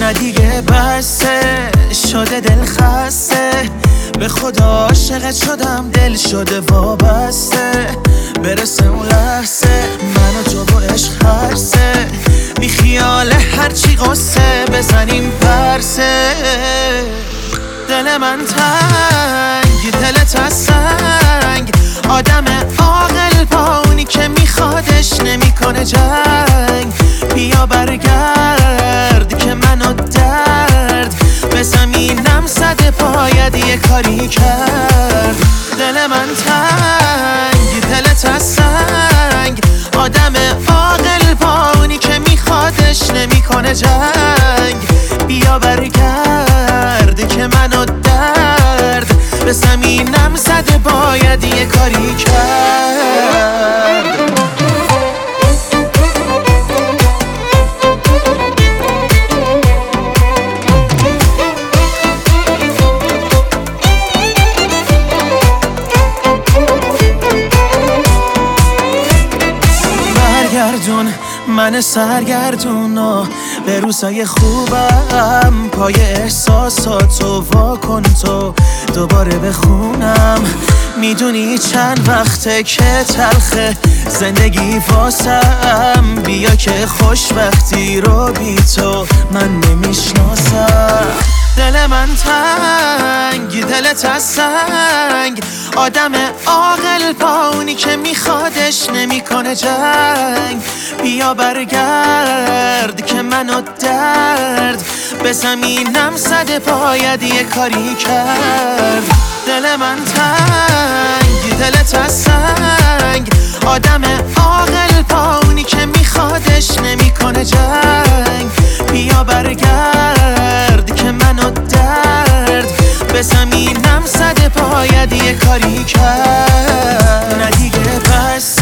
نه دیگه بسه شده دل خسته. به خدا عاشقت شدم دل شده وابسته. برسه اون لحظه منو و تو با عشق هرسه. بی خیال هرچی قصه بزنیم پرسه. دل من تنگ دلت از سنگ. آدم عاقل با اونی که میخوادش نمی‌کنه جنگ. بیا برگرد. باید یه کاری کرد. دل من تنگ دلت از سنگ. آدم عاقل پاونی که میخوادش نمی‌کنه جنگ. بیا برگرد که منو درد. به زمینم زده باید یه کاری کرد. من سرگردون و به روزای خوبم. پای احساساتو واکن تو. دوباره بخونم می‌دونی چند وقته که تلخه زندگی واسم. بیا که خوشبختی رو بی تو. من نمی‌شناسم. دل من تنگ دلت از سنگ. آدم عاقل پاونی که میخوادش نمی‌کنه جنگ. بیا برگرد که منو درد. به زمینم صد باید یه کاری کرد. دل من تنگ دلت از سنگ. آدم عاقل پاونی که میخوادش نمی‌کنه جنگ. بیا برگرد یه کاری کرد. نه دیگه بس.